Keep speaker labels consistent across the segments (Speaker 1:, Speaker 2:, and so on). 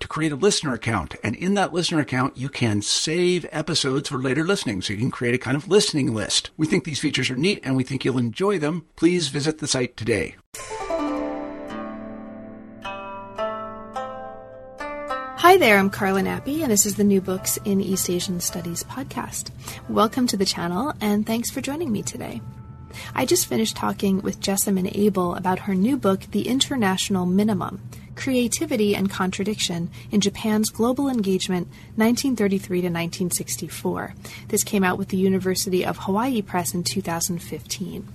Speaker 1: to create a listener account. And in that listener account, you can save episodes for later listening. So you can create a kind of listening list. We think these features are neat and we think you'll enjoy them. Please visit the site today.
Speaker 2: Hi there, I'm Carla Nappi, and this is the New Books in East Asian Studies podcast. Welcome to the channel, and thanks for joining me today. I just finished talking with Jessamyn Abel about her new book, The International Minimum Creativity and Contradiction in Japan's Global Engagement 1933 to 1964. This came out with the University of Hawaii Press in 2015.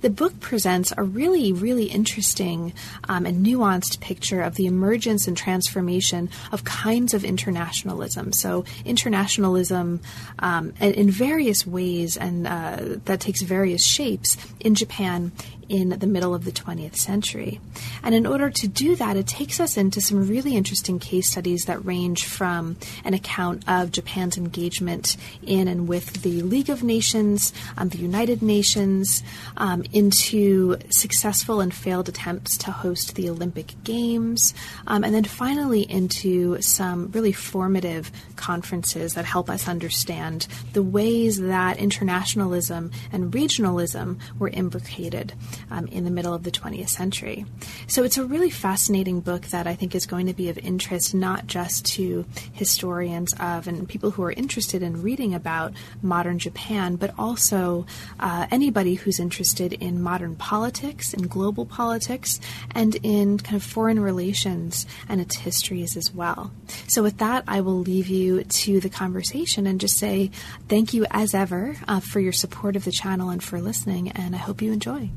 Speaker 2: The book presents a really, really interesting um, and nuanced picture of the emergence and transformation of kinds of internationalism. So, internationalism um, in various ways, and uh, that takes various shapes in Japan in the middle of the 20th century. And in order to do that, it takes us into some really interesting case studies that range from an account of Japan's engagement in and with the League of Nations, um, the United Nations, um, into successful and failed attempts to host the Olympic Games, um, and then finally into some really formative conferences that help us understand the ways that internationalism and regionalism were imbricated um, in the middle of the 20th century. So it's a really fascinating book that I think is going to be of interest not just to historians of and people who are interested in reading about modern Japan, but also uh, anybody who's interested in modern politics, in global politics, and in kind of foreign relations and its histories as well. So with that, I will leave you to the conversation and just say thank you as ever uh, for your support of the channel and for listening, and I hope you enjoy.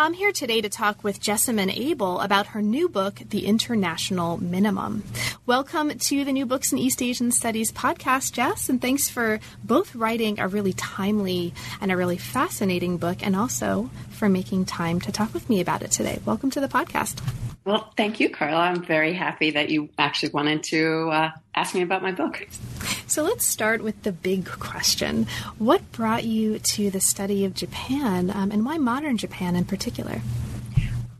Speaker 2: I'm here today to talk with Jessamyn Abel about her new book, The International Minimum. Welcome to the New Books in East Asian Studies podcast, Jess, and thanks for both writing a really timely and a really fascinating book and also for making time to talk with me about it today. Welcome to the podcast.
Speaker 3: Well, thank you, Carla. I'm very happy that you actually wanted to uh, ask me about my book.
Speaker 2: So let's start with the big question. What brought you to the study of Japan, um, and why modern Japan in particular?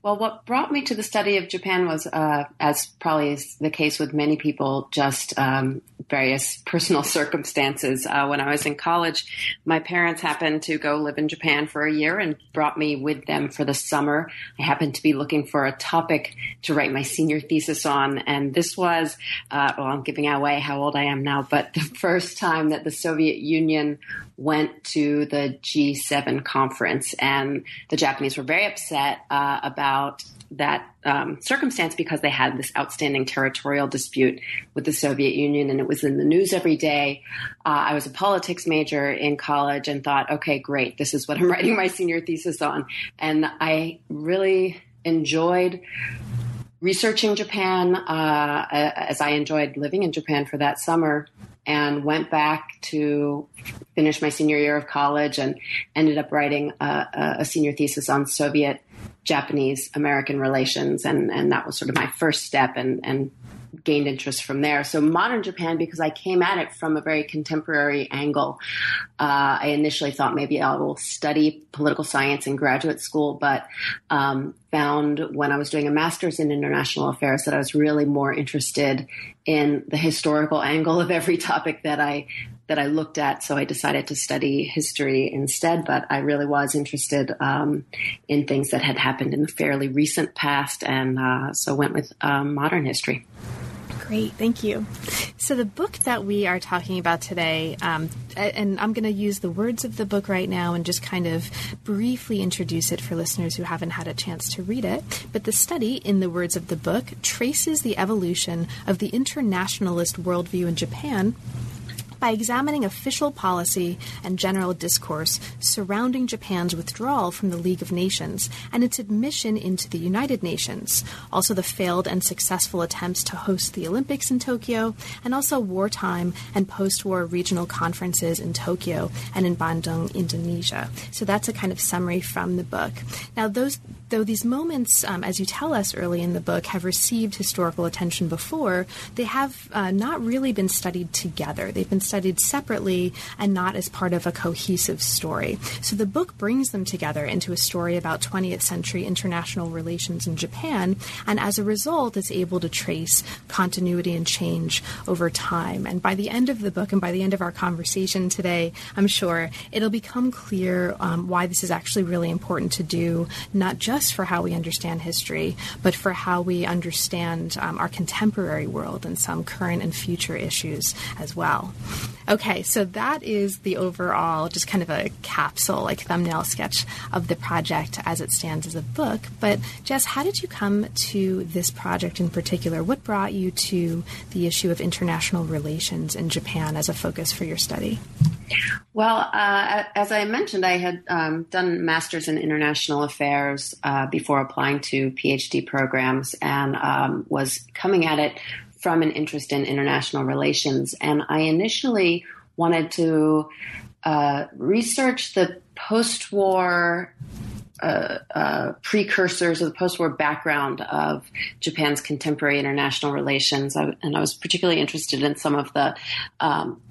Speaker 3: Well, what brought me to the study of Japan was, uh, as probably is the case with many people, just um, various personal circumstances. Uh, when I was in college, my parents happened to go live in Japan for a year and brought me with them for the summer. I happened to be looking for a topic to write my senior thesis on, and this was, uh, well, I'm giving away how old I am now, but the first time that the Soviet Union went to the G7 conference, and the Japanese were very upset uh, about that um, circumstance because they had this outstanding territorial dispute with the Soviet Union, and it was in the news every day. Uh, I was a politics major in college and thought, okay, great, this is what I'm writing my senior thesis on, and I really enjoyed researching Japan uh, as I enjoyed living in Japan for that summer and went back to finish my senior year of college and ended up writing a, a senior thesis on Soviet Japanese American relations, and and that was sort of my first step and and gained interest from there. So modern Japan, because I came at it from a very contemporary angle, uh, I initially thought maybe I will study political science in graduate school, but um, found when I was doing a master's in international affairs that I was really more interested in the historical angle of every topic that I that I looked at. So I decided to study history instead. But I really was interested um, in things that had happened in the fairly recent past, and uh, so went with um, modern history.
Speaker 2: Great, thank you. So, the book that we are talking about today, um, and I'm going to use the words of the book right now and just kind of briefly introduce it for listeners who haven't had a chance to read it. But the study, in the words of the book, traces the evolution of the internationalist worldview in Japan by examining official policy and general discourse surrounding Japan's withdrawal from the League of Nations and its admission into the United Nations, also the failed and successful attempts to host the Olympics in Tokyo, and also wartime and post war regional conferences in Tokyo and in Bandung, Indonesia. So that's a kind of summary from the book. Now, those though these moments, um, as you tell us early in the book, have received historical attention before, they have uh, not really been studied together. They've been studied separately and not as part of a cohesive story. So the book brings them together into a story about 20th century international relations in Japan, and as a result, it's able to trace continuity and change over time. And by the end of the book and by the end of our conversation today, I'm sure it'll become clear um, why this is actually really important to do, not just for how we understand history, but for how we understand um, our contemporary world and some current and future issues as well. Okay, so that is the overall, just kind of a capsule, like thumbnail sketch of the project as it stands as a book. But Jess, how did you come to this project in particular? What brought you to the issue of international relations in Japan as a focus for your study?
Speaker 3: Well, uh, as I mentioned, I had um, done masters in international affairs uh, before applying to PhD programs, and um, was coming at it from an interest in international relations. And I initially wanted to uh, research the post war uh, uh, precursors or the post war background of Japan's contemporary international relations. I, and I was particularly interested in some of the um,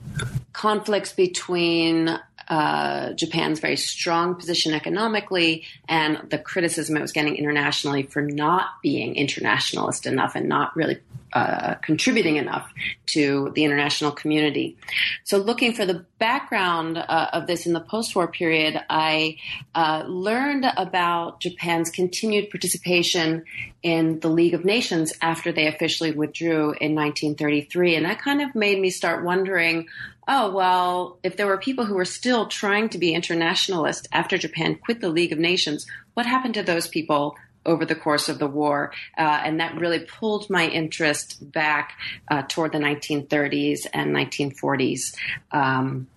Speaker 3: conflicts between uh, Japan's very strong position economically and the criticism it was getting internationally for not being internationalist enough and not really uh, contributing enough to the international community. So, looking for the background uh, of this in the post war period, I uh, learned about Japan's continued participation in the League of Nations after they officially withdrew in 1933. And that kind of made me start wondering oh, well, if there were people who were still trying to be internationalist after Japan quit the League of Nations, what happened to those people over the course of the war. Uh, and that really pulled my interest back uh, toward the 1930s and 1940s. Um,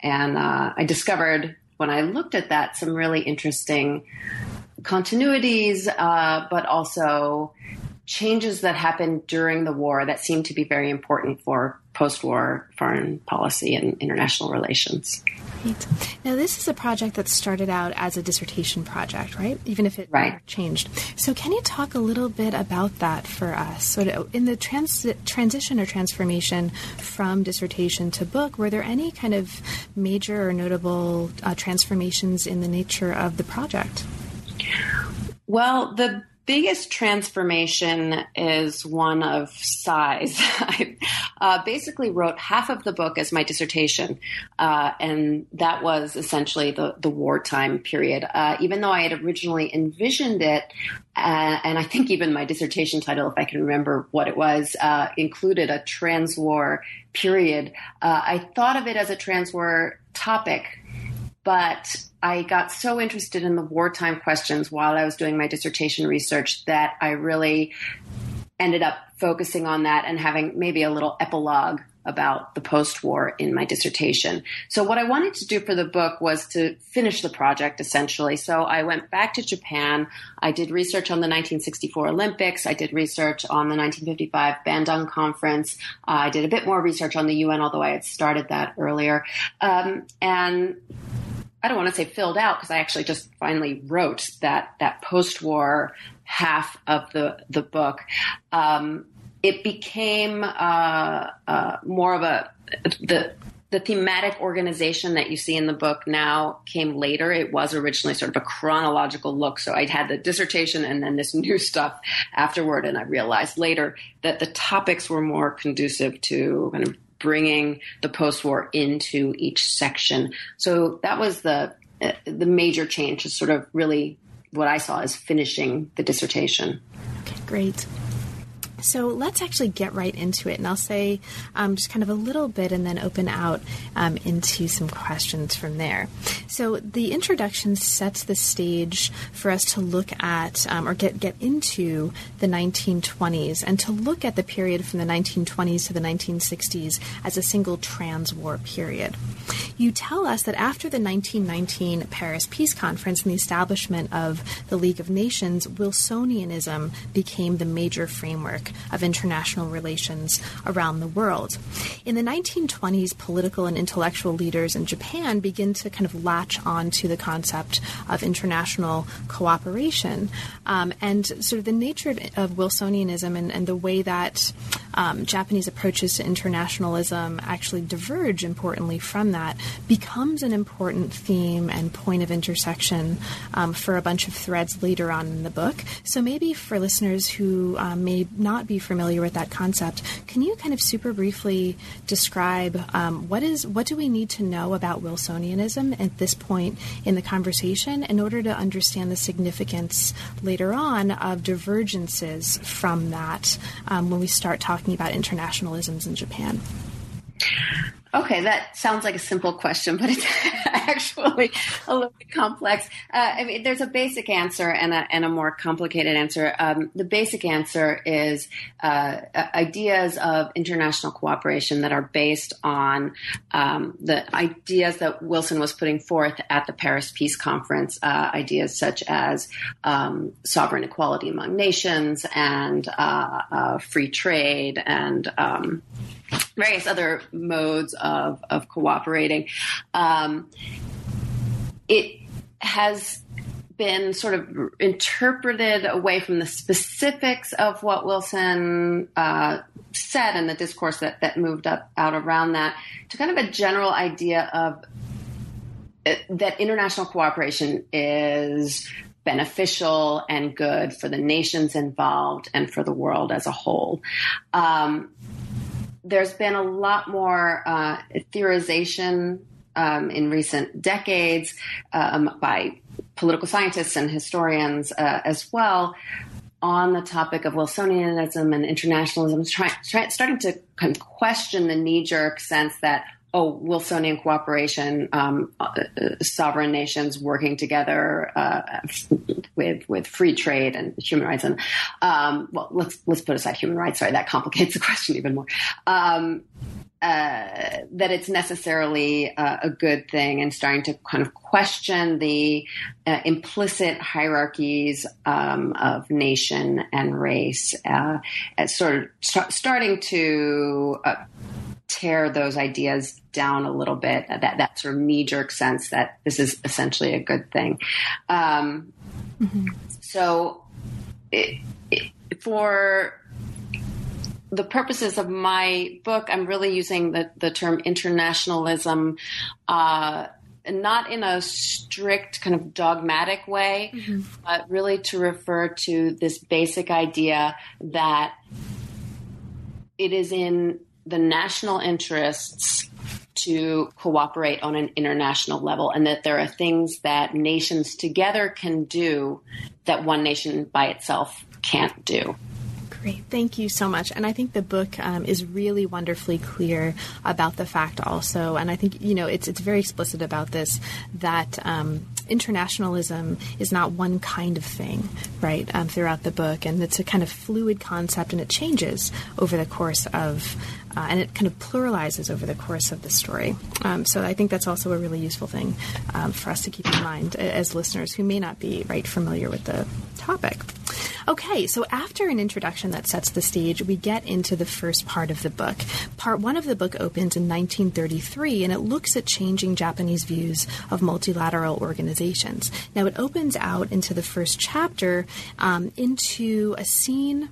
Speaker 3: and uh, I discovered when I looked at that some really interesting continuities, uh, but also changes that happened during the war that seemed to be very important for post war foreign policy and international relations.
Speaker 2: Right. Now, this is a project that started out as a dissertation project, right? Even if it right. changed. So, can you talk a little bit about that for us? So, in the trans- transition or transformation from dissertation to book, were there any kind of major or notable uh, transformations in the nature of the project?
Speaker 3: Well, the biggest transformation is one of size. I uh, basically wrote half of the book as my dissertation, uh, and that was essentially the, the wartime period. Uh, even though I had originally envisioned it, uh, and I think even my dissertation title, if I can remember what it was, uh, included a trans war period, uh, I thought of it as a trans war topic but I got so interested in the wartime questions while I was doing my dissertation research that I really ended up focusing on that and having maybe a little epilogue about the post war in my dissertation. So, what I wanted to do for the book was to finish the project essentially. So, I went back to Japan. I did research on the 1964 Olympics. I did research on the 1955 Bandung Conference. Uh, I did a bit more research on the UN, although I had started that earlier. Um, and I don't want to say filled out because I actually just finally wrote that that post-war half of the the book. Um, it became uh, uh, more of a the the thematic organization that you see in the book now came later. It was originally sort of a chronological look. So I'd had the dissertation and then this new stuff afterward. And I realized later that the topics were more conducive to kind of bringing the post war into each section. So that was the, uh, the major change is sort of really what I saw as finishing the dissertation.
Speaker 2: Okay, great. So let's actually get right into it. And I'll say um, just kind of a little bit and then open out um, into some questions from there. So the introduction sets the stage for us to look at um, or get, get into the 1920s and to look at the period from the 1920s to the 1960s as a single trans war period. You tell us that after the 1919 Paris Peace Conference and the establishment of the League of Nations, Wilsonianism became the major framework of international relations around the world. In the 1920s, political and intellectual leaders in Japan begin to kind of latch on to the concept of international cooperation um, and sort of the nature of Wilsonianism and, and the way that um, Japanese approaches to internationalism actually diverge importantly from that becomes an important theme and point of intersection um, for a bunch of threads later on in the book. So maybe for listeners who um, may not be familiar with that concept, can you kind of super briefly describe um, what is what do we need to know about Wilsonianism at this point in the conversation in order to understand the significance later on of divergences from that um, when we start talking about internationalisms in Japan?
Speaker 3: Okay, that sounds like a simple question, but it's actually a little bit complex. Uh, I mean, there's a basic answer and a, and a more complicated answer. Um, the basic answer is uh, ideas of international cooperation that are based on um, the ideas that Wilson was putting forth at the Paris Peace Conference, uh, ideas such as um, sovereign equality among nations and uh, uh, free trade and um, various other modes of, of cooperating. Um, it has been sort of interpreted away from the specifics of what Wilson uh, said in the discourse that, that moved up out around that to kind of a general idea of uh, that international cooperation is beneficial and good for the nations involved and for the world as a whole. Um, there's been a lot more uh, theorization um, in recent decades um, by political scientists and historians uh, as well on the topic of Wilsonianism and internationalism, try, try, starting to kind of question the knee jerk sense that oh, Wilsonian cooperation, um, uh, sovereign nations working together uh, with with free trade and human rights, and um, well, let's let's put aside human rights. Sorry, that complicates the question even more. Um, uh, that it's necessarily uh, a good thing and starting to kind of question the uh, implicit hierarchies um, of nation and race, uh, as sort of st- starting to uh, tear those ideas down a little bit, that, that sort of knee jerk sense that this is essentially a good thing. Um, mm-hmm. So, it, it, for the purposes of my book, I'm really using the, the term internationalism. Uh, not in a strict kind of dogmatic way, mm-hmm. but really to refer to this basic idea that it is in the national interests to cooperate on an international level and that there are things that nations together can do that one nation by itself can't do.
Speaker 2: Great. Thank you so much. And I think the book um, is really wonderfully clear about the fact also, and I think, you know, it's, it's very explicit about this, that um, internationalism is not one kind of thing, right, um, throughout the book. And it's a kind of fluid concept and it changes over the course of uh, and it kind of pluralizes over the course of the story. Um, so I think that's also a really useful thing um, for us to keep in mind as listeners who may not be right familiar with the topic. Okay, so after an introduction that sets the stage, we get into the first part of the book. Part one of the book opens in 1933 and it looks at changing Japanese views of multilateral organizations. Now, it opens out into the first chapter um, into a scene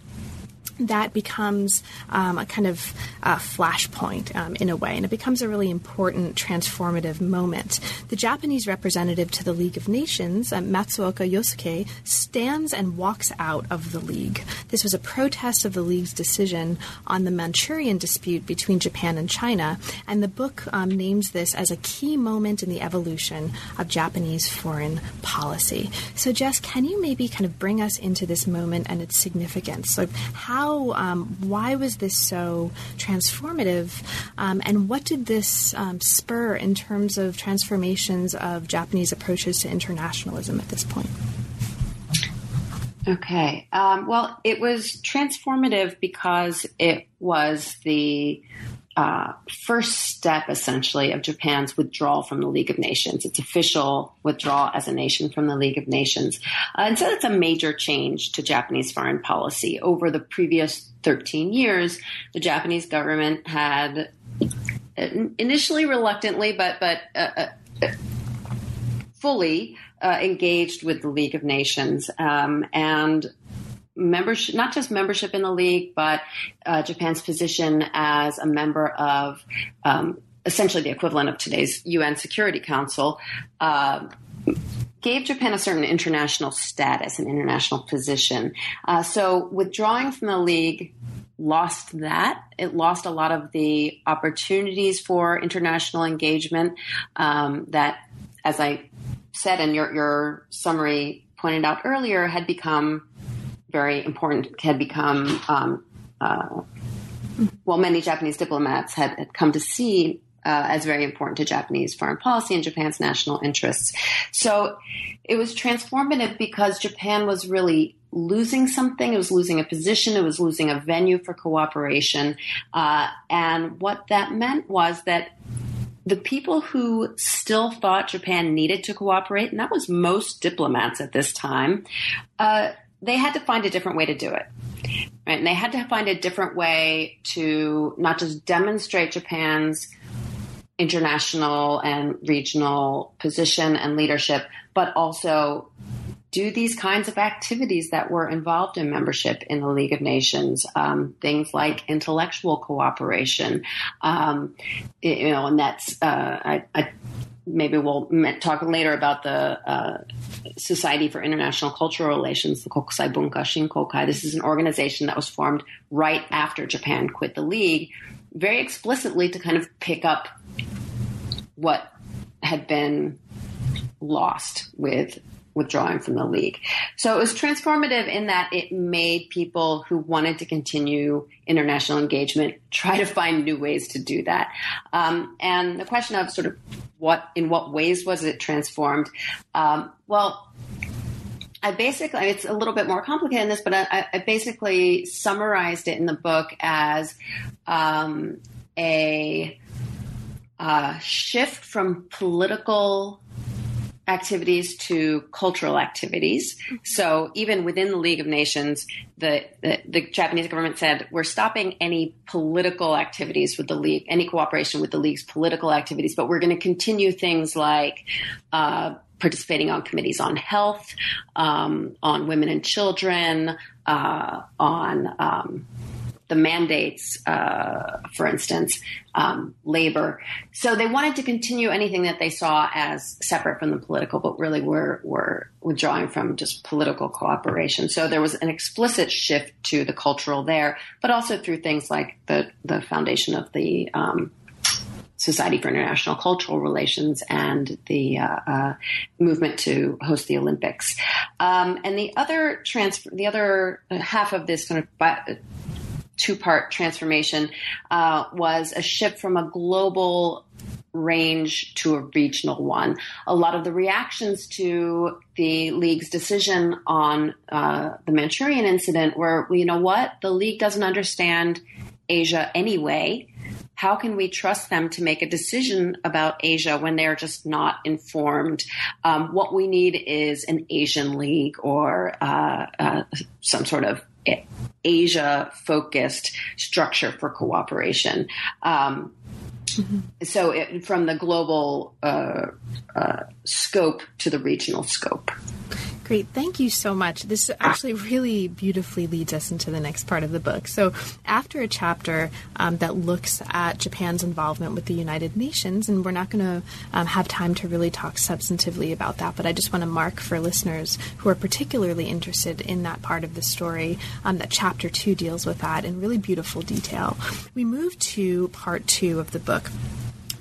Speaker 2: that becomes um, a kind of uh, flashpoint um, in a way, and it becomes a really important transformative moment. The Japanese representative to the League of Nations, uh, Matsuoka Yosuke, stands and walks out of the League. This was a protest of the League's decision on the Manchurian dispute between Japan and China, and the book um, names this as a key moment in the evolution of Japanese foreign policy. So, Jess, can you maybe kind of bring us into this moment and its significance? So, how how, um, why was this so transformative, um, and what did this um, spur in terms of transformations of Japanese approaches to internationalism at this point?
Speaker 3: Okay. Um, well, it was transformative because it was the uh, first step, essentially, of Japan's withdrawal from the League of Nations, its official withdrawal as a nation from the League of Nations. Uh, and so it's a major change to Japanese foreign policy. Over the previous 13 years, the Japanese government had uh, initially reluctantly, but, but uh, uh fully uh, engaged with the League of Nations. Um, and membership, not just membership in the league, but uh, Japan's position as a member of um, essentially the equivalent of today's UN Security Council. Uh, gave Japan a certain international status, an international position. Uh, so withdrawing from the league lost that. It lost a lot of the opportunities for international engagement um, that, as I said, and your, your summary pointed out earlier, had become very important, had become, um, uh, well, many Japanese diplomats had, had come to see uh, as very important to Japanese foreign policy and Japan's national interests. So it was transformative because Japan was really losing something. It was losing a position. It was losing a venue for cooperation. Uh, and what that meant was that the people who still thought Japan needed to cooperate, and that was most diplomats at this time, uh, they had to find a different way to do it. Right? And they had to find a different way to not just demonstrate Japan's international and regional position and leadership, but also do these kinds of activities that were involved in membership in the League of Nations, um, things like intellectual cooperation, um, you know, and that's uh, I, I maybe we'll talk later about the uh, Society for International Cultural Relations, the Kokusai Bunka Shinkokai. This is an organization that was formed right after Japan quit the league, very explicitly to kind of pick up what had been lost with withdrawing from the league. So it was transformative in that it made people who wanted to continue international engagement try to find new ways to do that. Um, and the question of sort of what, in what ways was it transformed? Um, well, I basically, it's a little bit more complicated than this, but I, I basically summarized it in the book as um, a uh, shift from political activities to cultural activities. So even within the League of Nations, the, the, the, Japanese government said we're stopping any political activities with the League, any cooperation with the League's political activities, but we're going to continue things like uh, participating on committees on health, um, on women and children, uh, on um, the mandates, uh, for instance, um, labor. So they wanted to continue anything that they saw as separate from the political, but really were, were withdrawing from just political cooperation. So there was an explicit shift to the cultural there, but also through things like the, the foundation of the, um, Society for International Cultural Relations and the uh, uh, movement to host the Olympics. Um, and the other transfer, the other half of this kind of two part transformation uh, was a shift from a global range to a regional one. A lot of the reactions to the league's decision on uh, the Manchurian incident were, well, you know what, the league doesn't understand Asia anyway. How can we trust them to make a decision about Asia when they're just not informed? Um, what we need is an Asian league or uh, uh, some sort of Asia focused structure for cooperation. Um, mm-hmm. So, it, from the global uh, uh, scope to the regional scope.
Speaker 2: Great. Thank you so much. This actually really beautifully leads us into the next part of the book. So, after a chapter um, that looks at Japan's involvement with the United Nations, and we're not going to um, have time to really talk substantively about that, but I just want to mark for listeners who are particularly interested in that part of the story um, that chapter two deals with that in really beautiful detail. We move to part two of the book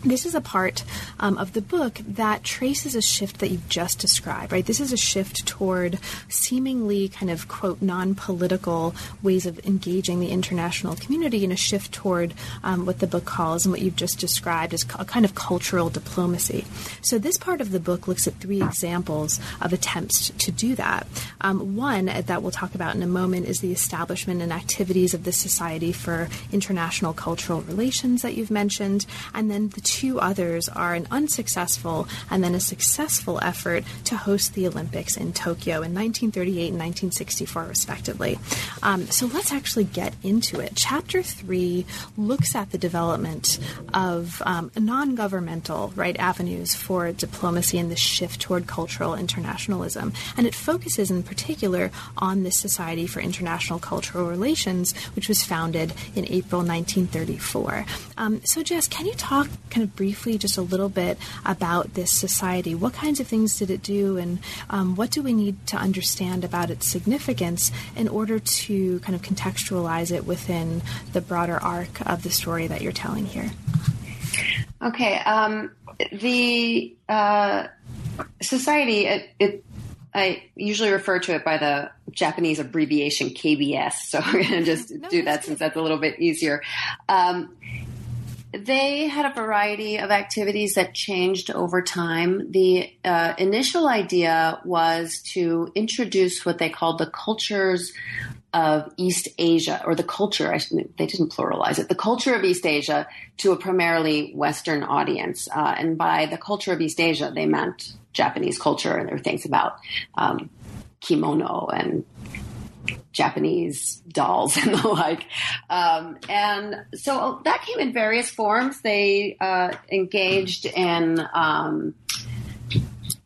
Speaker 2: this is a part um, of the book that traces a shift that you've just described, right? This is a shift toward seemingly kind of, quote, non political ways of engaging the international community and a shift toward um, what the book calls and what you've just described as a kind of cultural diplomacy. So, this part of the book looks at three examples of attempts to do that. Um, one that we'll talk about in a moment is the establishment and activities of the Society for International Cultural Relations that you've mentioned, and then the two others are an unsuccessful and then a successful effort to host the Olympics in Tokyo in 1938 and 1964, respectively. Um, so let's actually get into it. Chapter three looks at the development of um, non governmental right avenues for diplomacy and the shift toward cultural internationalism. And it focuses in particular on the Society for International Cultural Relations, which was founded in April 1934. Um, so, Jess, can you talk kind of briefly just a little bit about this society? What kinds of things did it do, and um, what do we need to understand about its significance in order to kind of contextualize it within the broader arc of the story that you're telling here?
Speaker 3: Okay. Um, the uh, society, it, it I usually refer to it by the Japanese abbreviation KBS. So we're going to just no, do that since that's a little bit easier. Um, they had a variety of activities that changed over time. The uh, initial idea was to introduce what they called the cultures of East Asia, or the culture, they didn't pluralize it, the culture of East Asia to a primarily Western audience. Uh, and by the culture of East Asia, they meant Japanese culture, and there were things about um, kimono and Japanese dolls and the like. Um, and so that came in various forms. They uh, engaged in um,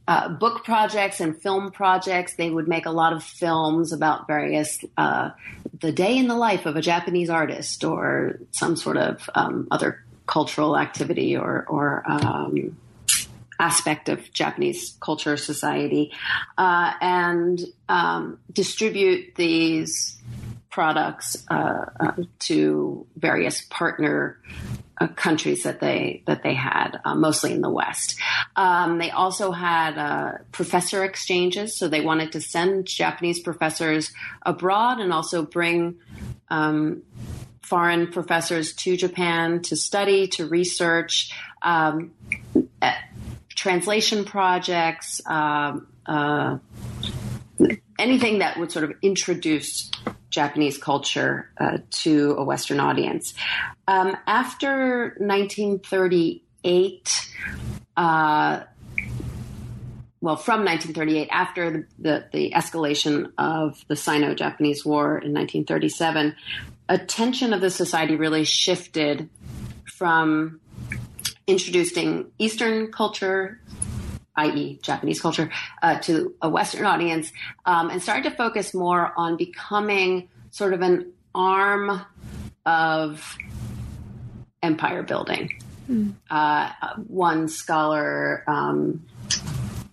Speaker 3: uh, book projects and film projects. They would make a lot of films about various, uh, the day in the life of a Japanese artist or some sort of um, other cultural activity or, or um, aspect of Japanese culture, society, uh, and um, distribute these products uh, uh, to various partner uh, countries that they that they had, uh, mostly in the West. Um, they also had uh, professor exchanges, so they wanted to send Japanese professors abroad and also bring. Um, foreign professors to Japan to study, to research. Um, translation projects, um, uh, anything that would sort of introduce Japanese culture uh, to a Western audience. Um, after 1938, uh, well, from 1938, after the, the, the escalation of the Sino Japanese War in 1937, attention of the society really shifted from introducing Eastern culture, i.e., Japanese culture, uh, to a Western audience, um, and started to focus more on becoming sort of an arm of empire building. Mm. Uh, one scholar um,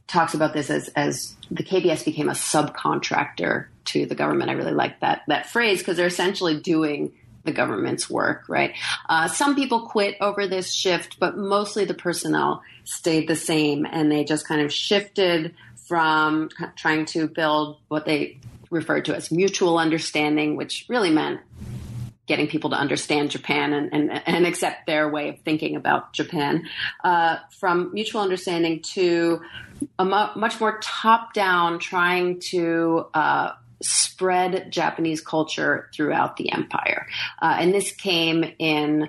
Speaker 3: talks about this as, as the KBS became a subcontractor to the government. I really like that that phrase because they're essentially doing the government's work, right? Uh, some people quit over this shift, but mostly the personnel stayed the same and they just kind of shifted from trying to build what they referred to as mutual understanding, which really meant getting people to understand Japan and, and, and accept their way of thinking about Japan, uh, from mutual understanding to a mu- much more top down, trying to uh, spread Japanese culture throughout the empire. Uh, and this came in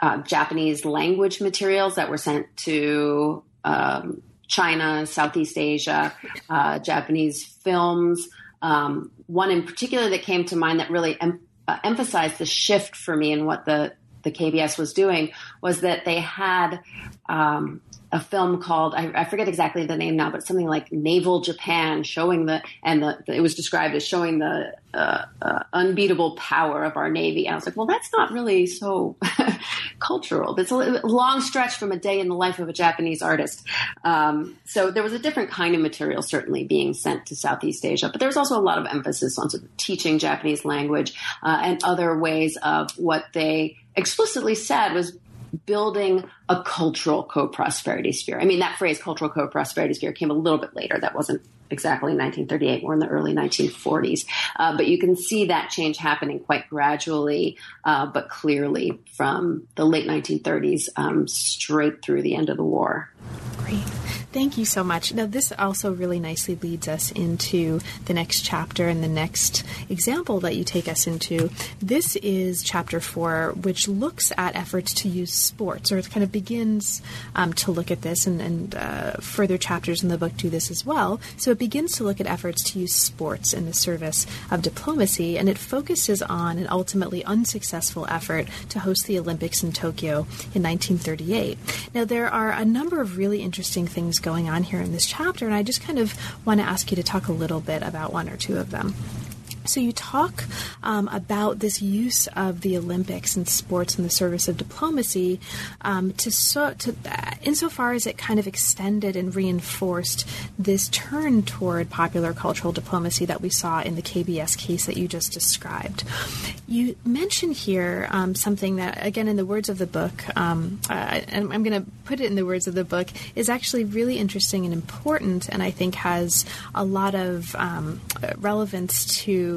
Speaker 3: uh, Japanese language materials that were sent to um, China, Southeast Asia, uh, Japanese films. Um, one in particular that came to mind that really em- uh, emphasized the shift for me in what the the KBS was doing was that they had um, a film called I, I, forget exactly the name now, but something like Naval Japan, showing the and the it was described as showing the uh, uh, unbeatable power of our navy. And I was like, well, that's not really so cultural. It's a long stretch from a day in the life of a Japanese artist. Um, so there was a different kind of material certainly being sent to Southeast Asia, but there was also a lot of emphasis on sort of teaching Japanese language uh, and other ways of what they explicitly said was building a cultural co-prosperity sphere. I mean, that phrase cultural co-prosperity sphere came a little bit later. That wasn't exactly 1938. We're in the early 1940s. Uh, but you can see that change happening quite gradually, uh, but clearly from the late 1930s um, straight through the end of the war.
Speaker 2: Great. Thank you so much. Now, this also really nicely leads us into the next chapter and the next example that you take us into. This is chapter four, which looks at efforts to use sports, or it kind of begins um, to look at this, and, and uh, further chapters in the book do this as well. So it begins to look at efforts to use sports in the service of diplomacy, and it focuses on an ultimately unsuccessful effort to host the Olympics in Tokyo in 1938. Now, there are a number of really interesting things going on here in this chapter, and I just kind of want to ask you to talk a little bit about one or two of them. So you talk um, about this use of the Olympics and sports in the service of diplomacy um, to so to uh, insofar as it kind of extended and reinforced this turn toward popular cultural diplomacy that we saw in the KBS case that you just described. You mention here um, something that, again, in the words of the book, um, uh, and I'm going to put it in the words of the book, is actually really interesting and important, and I think has a lot of um, relevance to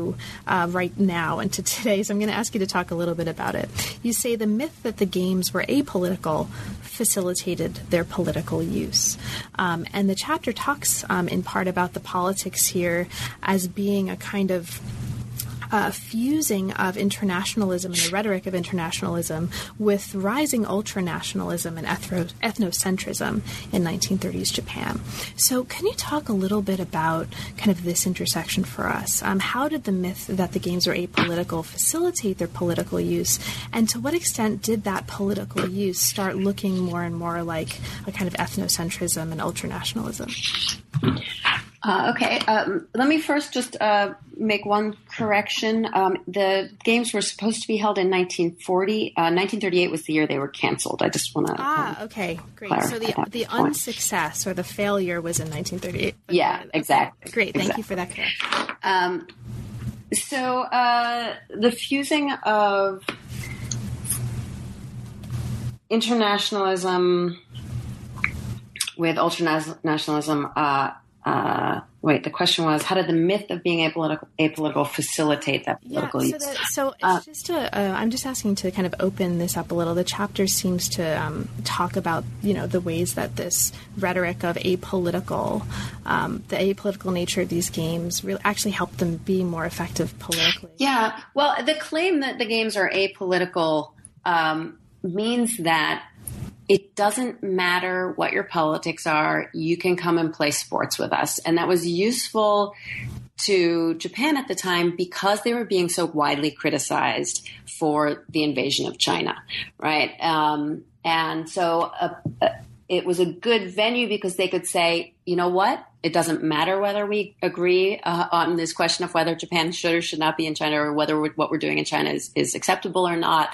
Speaker 2: uh, right now and to today. So I'm going to ask you to talk a little bit about it. You say the myth that the games were apolitical facilitated their political use. Um, and the chapter talks um, in part about the politics here as being a kind of uh, fusing of internationalism and the rhetoric of internationalism with rising ultranationalism and ethno- ethnocentrism in 1930s Japan. So, can you talk a little bit about kind of this intersection for us? Um, how did the myth that the games were apolitical facilitate their political use, and to what extent did that political use start looking more and more like a kind of ethnocentrism and ultranationalism?
Speaker 3: Uh, okay, um, let me first just uh, make one correction. Um, the games were supposed to be held in 1940. Uh, 1938 was the year they were canceled. I just want to.
Speaker 2: Ah, um, okay, great. So the the unsuccess or the failure was in 1938.
Speaker 3: Yeah, exactly.
Speaker 2: Great, thank
Speaker 3: exactly.
Speaker 2: you for that correction. Um,
Speaker 3: so uh, the fusing of internationalism with ultranationalism uh, wait, the question was, how did the myth of being apolitical, apolitical facilitate that political
Speaker 2: yeah, so, that, so uh, just to, uh, I'm just asking to kind of open this up a little. The chapter seems to um, talk about, you know, the ways that this rhetoric of apolitical, um, the apolitical nature of these games really actually helped them be more effective politically.
Speaker 3: Yeah, well, the claim that the games are apolitical um, means that it doesn't matter what your politics are, you can come and play sports with us. And that was useful to Japan at the time because they were being so widely criticized for the invasion of China, right? Um, and so uh, uh, it was a good venue because they could say, you know what? It doesn't matter whether we agree uh, on this question of whether Japan should or should not be in China or whether what we're doing in China is, is acceptable or not,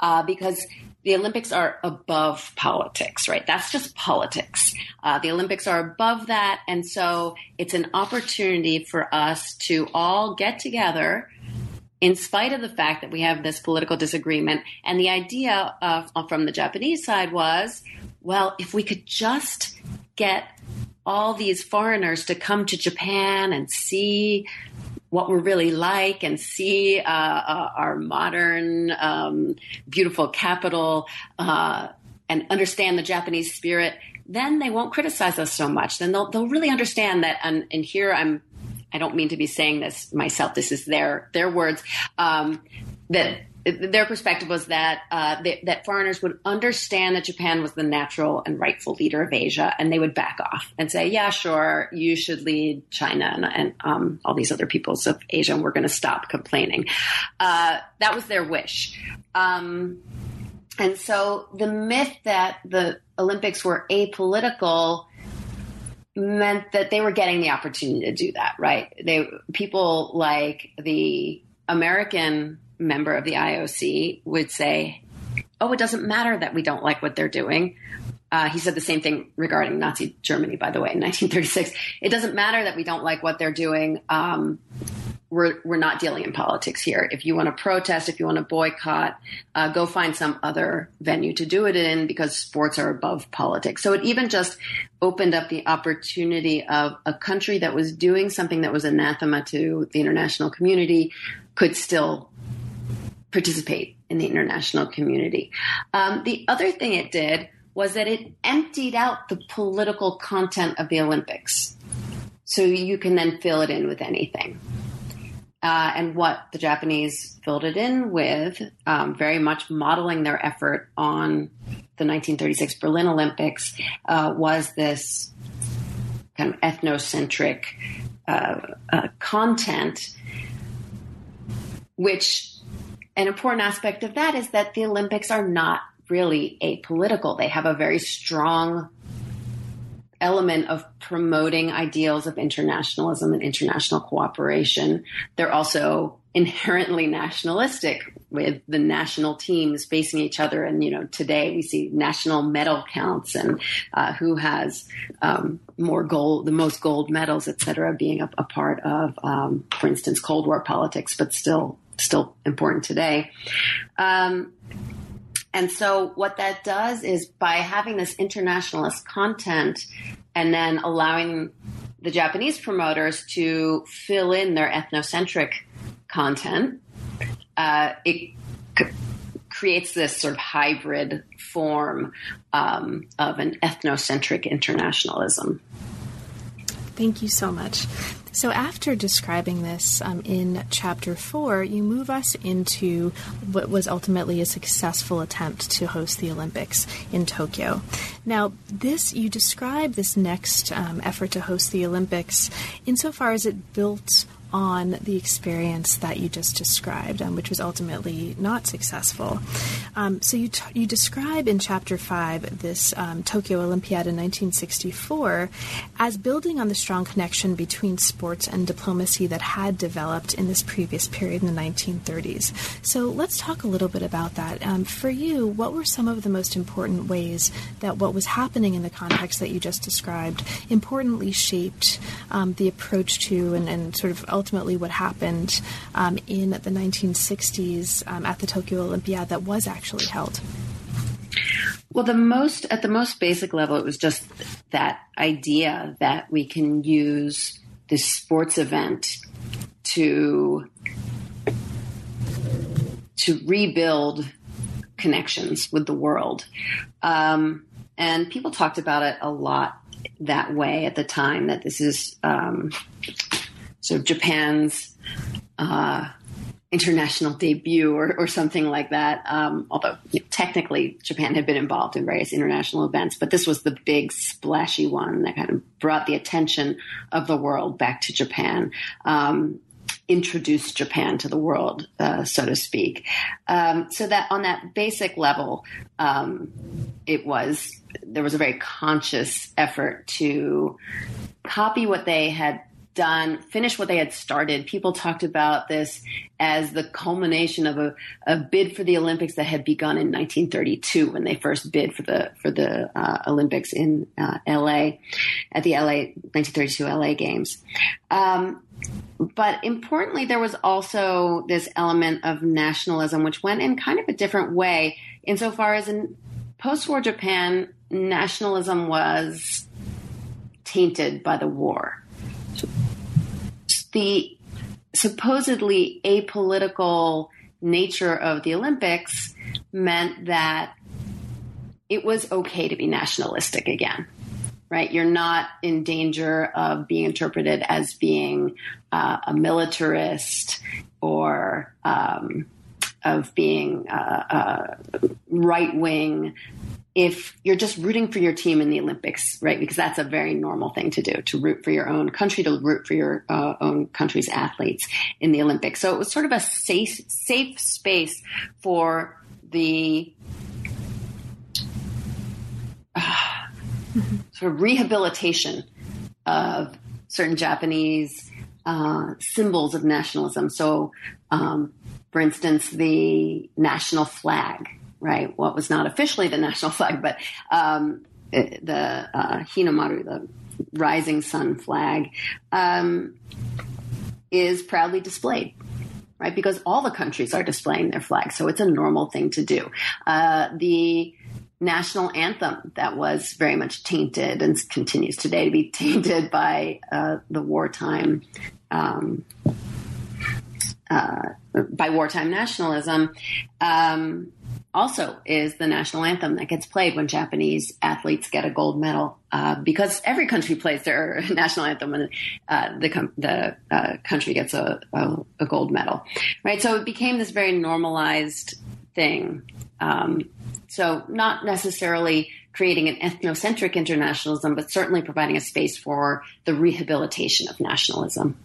Speaker 3: uh, because the Olympics are above politics, right? That's just politics. Uh, the Olympics are above that. And so it's an opportunity for us to all get together in spite of the fact that we have this political disagreement. And the idea of, from the Japanese side was, well, if we could just get all these foreigners to come to Japan and see what we're really like and see uh, uh, our modern, um, beautiful capital uh, and understand the Japanese spirit, then they won't criticize us so much. Then they'll they'll really understand that. And, and here I'm. I don't mean to be saying this myself. This is their their words. Um, that their perspective was that uh, they, that foreigners would understand that Japan was the natural and rightful leader of Asia, and they would back off and say, "Yeah, sure, you should lead China and, and um, all these other peoples of Asia, and we're going to stop complaining." Uh, that was their wish. Um, and so the myth that the Olympics were apolitical meant that they were getting the opportunity to do that, right? They people like the American member of the IOC would say, "Oh, it doesn't matter that we don't like what they're doing." Uh, he said the same thing regarding Nazi Germany, by the way, in 1936. It doesn't matter that we don't like what they're doing. Um, we're, we're not dealing in politics here. If you want to protest, if you want to boycott, uh, go find some other venue to do it in because sports are above politics. So it even just opened up the opportunity of a country that was doing something that was anathema to the international community could still participate in the international community. Um, the other thing it did was that it emptied out the political content of the Olympics. So you can then fill it in with anything. Uh, and what the Japanese filled it in with, um, very much modeling their effort on the 1936 Berlin Olympics, uh, was this kind of ethnocentric uh, uh, content, which an important aspect of that is that the Olympics are not really apolitical. They have a very strong element of promoting ideals of internationalism and international cooperation. They're also inherently nationalistic with the national teams facing each other. And, you know, today we see national medal counts and uh, who has um, more gold, the most gold medals, et cetera, being a, a part of, um, for instance, Cold War politics, but still, still important today. Um, and so what that does is by having this internationalist content and then allowing the Japanese promoters to fill in their ethnocentric content, uh, it c- creates this sort of hybrid form um, of an ethnocentric internationalism.
Speaker 2: Thank you so much. So, after describing this um, in chapter four, you move us into what was ultimately a successful attempt to host the Olympics in Tokyo. Now, this you describe this next um, effort to host the Olympics insofar as it built on the experience that you just described, um, which was ultimately not successful. Um, so you t- you describe in chapter five this um, Tokyo Olympiad in 1964 as building on the strong connection between sports and diplomacy that had developed in this previous period in the 1930s. So let's talk a little bit about that. Um, for you, what were some of the most important ways that what was happening in the context that you just described importantly shaped um, the approach to and, and sort of ultimately what happened um, in the 1960s um, at the Tokyo Olympiad that was actually held?
Speaker 3: Well, the most at the most basic level, it was just that idea that we can use this sports event to to rebuild connections with the world. Um, and people talked about it a lot that way at the time. That this is um, sort of Japan's uh, international debut or, or, something like that. Um, although you know, technically Japan had been involved in various international events, but this was the big splashy one that kind of brought the attention of the world back to Japan. Um, introduced Japan to the world, uh, so to speak. Um, so that on that basic level, um, it was there was a very conscious effort to copy what they had done, finished what they had started. People talked about this as the culmination of a, a bid for the Olympics that had begun in 1932 when they first bid for the for the uh, Olympics in uh, LA at the LA 1932 LA Games. Um, but importantly, there was also this element of nationalism, which went in kind of a different way, insofar as in post-war Japan, nationalism was tainted by the war the supposedly apolitical nature of the Olympics meant that it was okay to be nationalistic again. Right, you're not in danger of being interpreted as being uh, a militarist or um, of being uh, uh, right wing if you're just rooting for your team in the Olympics, right? Because that's a very normal thing to do, to root for your own country, to root for your uh, own country's athletes in the Olympics. So it was sort of a safe, safe space for the uh, sort of rehabilitation of certain Japanese uh, symbols of nationalism. So, um, for instance, the national flag, right? What was not officially the national flag, but um, the uh, the rising sun flag, um, is proudly displayed. Right, because all the countries are displaying their flags, so it's a normal thing to do. Uh, the national anthem that was very much tainted and continues today to be tainted by uh, the wartime um, uh, by wartime nationalism um, also is the national anthem that gets played when Japanese athletes get a gold medal uh, because every country plays their national anthem when uh, the, the uh, country gets a, a, a, gold medal, right? So it became this very normalized thing. Um, so not necessarily creating an ethnocentric internationalism, but certainly providing a space for the rehabilitation of nationalism.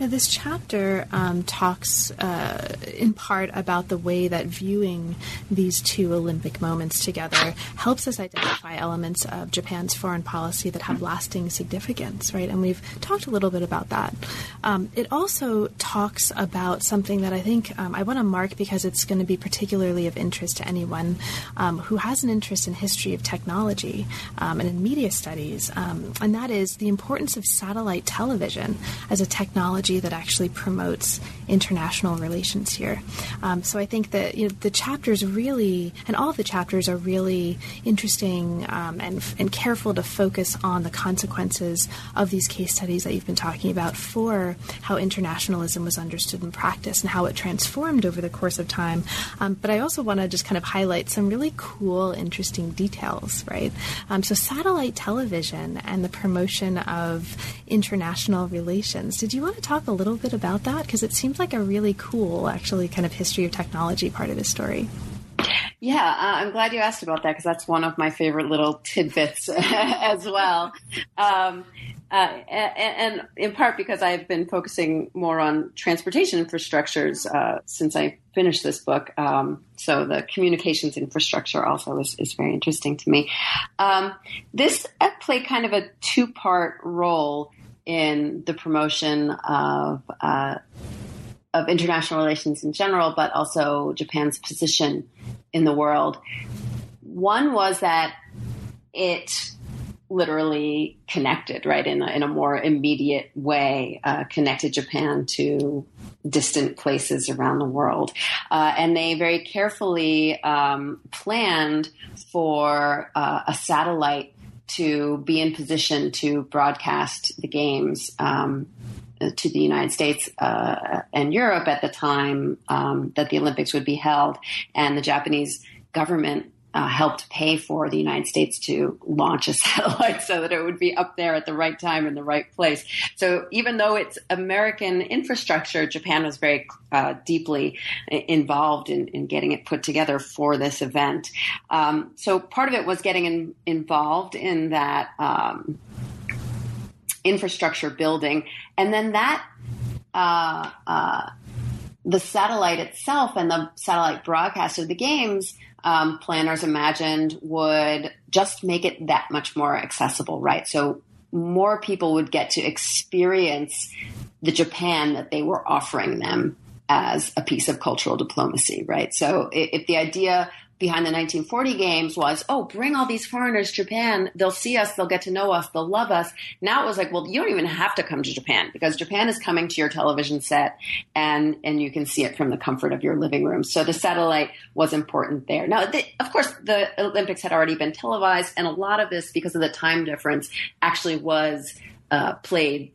Speaker 2: Now, this chapter um, talks uh, in part about the way that viewing these two Olympic moments together helps us identify elements of Japan's foreign policy that have lasting significance, right? And we've talked a little bit about that. Um, it also talks about something that I think um, I want to mark because it's going to be particularly of interest to anyone um, who has an interest in history of technology um, and in media studies, um, and that is the importance of satellite television as a technology technology that actually promotes international relations here. Um, so I think that you know, the chapters really, and all of the chapters are really interesting um, and, and careful to focus on the consequences of these case studies that you've been talking about for how internationalism was understood in practice and how it transformed over the course of time. Um, but I also want to just kind of highlight some really cool, interesting details, right? Um, so satellite television and the promotion of international relations. Did you want to talk talk a little bit about that? Because it seems like a really cool, actually, kind of history of technology part of the story.
Speaker 3: Yeah, uh, I'm glad you asked about that because that's one of my favorite little tidbits as well. Um, uh, and, and, in part because I've been focusing more on transportation infrastructures uh, since I finished this book. Um, so the communications infrastructure also is, is very interesting to me. Um, this played kind of a two part role in the promotion of uh, of international relations in general, but also Japan's position in the world. One was that it literally connected, right, in a, in a more immediate way, uh, connected Japan to distant places around the world. Uh, and they very carefully um, planned for uh, a satellite to be in position to broadcast the games um, to the United States uh, and Europe at the time um, that the Olympics would be held. And the Japanese government uh, helped pay for the United States to launch a satellite so that it would be up there at the right time in the right place. So even though it's American infrastructure, Japan was very uh, deeply involved in, in, getting it put together for this event. Um, so part of it was getting in, involved in that um, infrastructure building, and then that. Uh, uh the satellite itself and the satellite broadcast of the games um, planners imagined would just make it that much more accessible, right? So more people would get to experience the Japan that they were offering them as a piece of cultural diplomacy, right? So if the idea behind the 1940 games was, oh, bring all these foreigners to Japan. They'll see us. They'll get to know us. They'll love us. Now it was like, well, you don't even have to come to Japan because Japan is coming to your television set and, and you can see it from the comfort of your living room. So the satellite was important there. Now, the, of course, the Olympics had already been televised and a lot of this, because of the time difference, actually was uh, played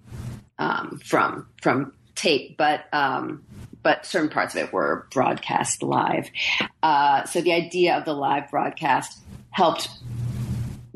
Speaker 3: um, from, from tape, but, um, but certain parts of it were broadcast live. Uh, so the idea of the live broadcast helped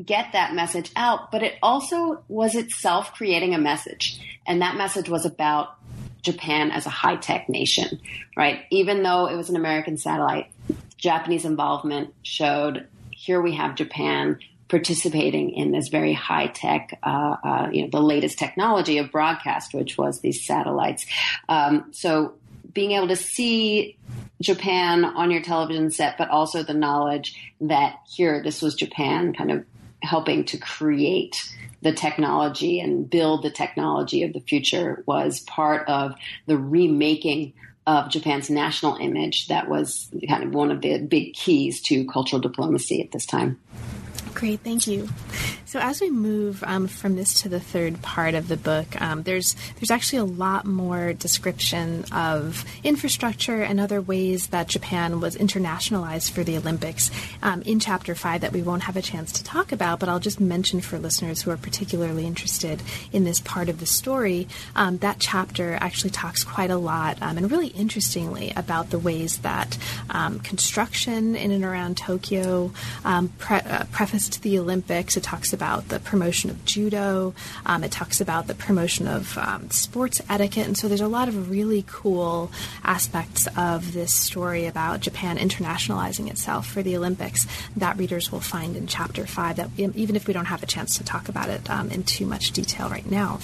Speaker 3: get that message out, but it also was itself creating a message. And that message was about Japan as a high tech nation, right? Even though it was an American satellite, Japanese involvement showed here we have Japan participating in this very high tech, uh, uh, you know, the latest technology of broadcast, which was these satellites. Um, so being able to see Japan on your television set, but also the knowledge that here, this was Japan kind of helping to create the technology and build the technology of the future was part of the remaking of Japan's national image that was kind of one of the big keys to cultural diplomacy at this time.
Speaker 2: Great, thank you. So as we move um, from this to the third part of the book, um, there's there's actually a lot more description of infrastructure and other ways that Japan was internationalized for the Olympics um, in Chapter Five that we won't have a chance to talk about. But I'll just mention for listeners who are particularly interested in this part of the story um, that chapter actually talks quite a lot um, and really interestingly about the ways that um, construction in and around Tokyo pre- uh, prefaced the Olympics. It talks about the promotion of judo. Um, it talks about the promotion of um, sports etiquette. And so there's a lot of really cool aspects of this story about Japan internationalizing itself for the Olympics that readers will find in chapter five, that even if we don't have a chance to talk about it um, in too much detail right now.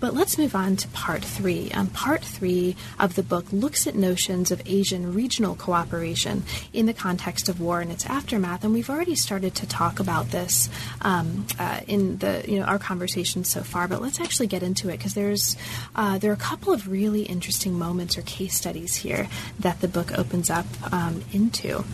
Speaker 2: But let's move on to part three. Um, part three of the book looks at notions of Asian regional cooperation in the context of war and its aftermath. And we've already started to talk about about this um, uh, in the you know our conversation so far, but let's actually get into it because there's uh, there are a couple of really interesting moments or case studies here that the book opens up um, into.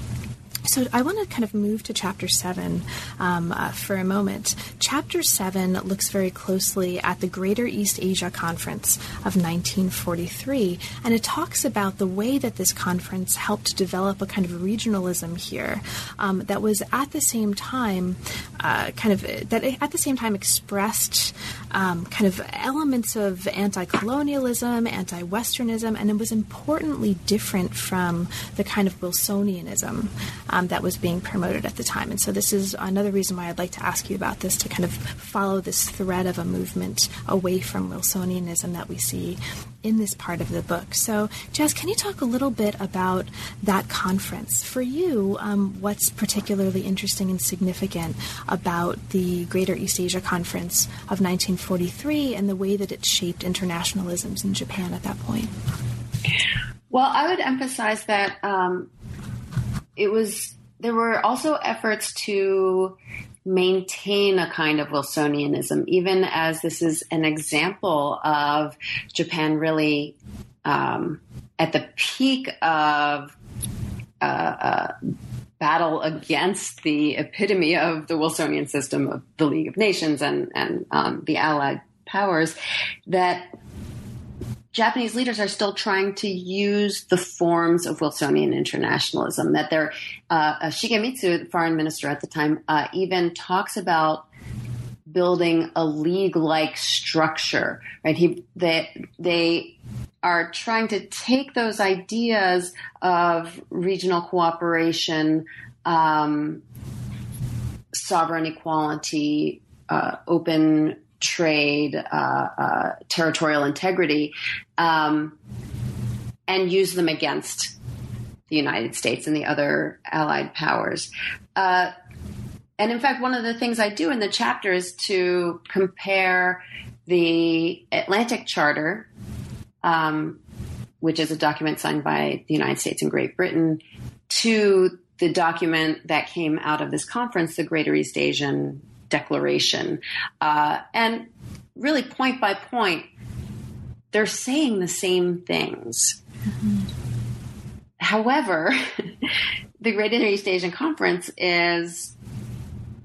Speaker 2: So I want to kind of move to chapter seven um, uh, for a moment. Chapter seven looks very closely at the Greater East Asia Conference of 1943, and it talks about the way that this conference helped develop a kind of regionalism here um, that was at the same time uh, kind of that at the same time expressed um, kind of elements of anti-colonialism, anti-Westernism, and it was importantly different from the kind of Wilsonianism um, that was being promoted at the time. And so this is another reason why I'd like to ask you about this to kind of follow this thread of a movement away from Wilsonianism that we see in this part of the book. So, Jess, can you talk a little bit about that conference? For you, um, what's particularly interesting and significant about the Greater East Asia Conference of 1943 and the way that it shaped internationalisms in Japan at that point?
Speaker 3: Well, I would emphasize that um, it was there were also efforts to maintain a kind of Wilsonianism, even as this is an example of Japan really um, at the peak of uh, uh, battle against the epitome of the Wilsonian system of the League of Nations and and um, the Allied powers that Japanese leaders are still trying to use the forms of Wilsonian internationalism. That they're uh, uh, Shigemitsu, the foreign minister at the time, uh, even talks about building a league-like structure. Right? He they they are trying to take those ideas of regional cooperation, um, sovereign equality, uh, open trade, uh, uh, territorial integrity, um, and use them against the United States and the other allied powers. Uh, and in fact, one of the things I do in the chapter is to compare the Atlantic Charter, um, which is a document signed by the United States and Great Britain, to the document that came out of this conference, the Greater East Asian declaration. Uh, and really, point by point, they're saying the same things. Mm-hmm. However, the Greater East Asian Conference is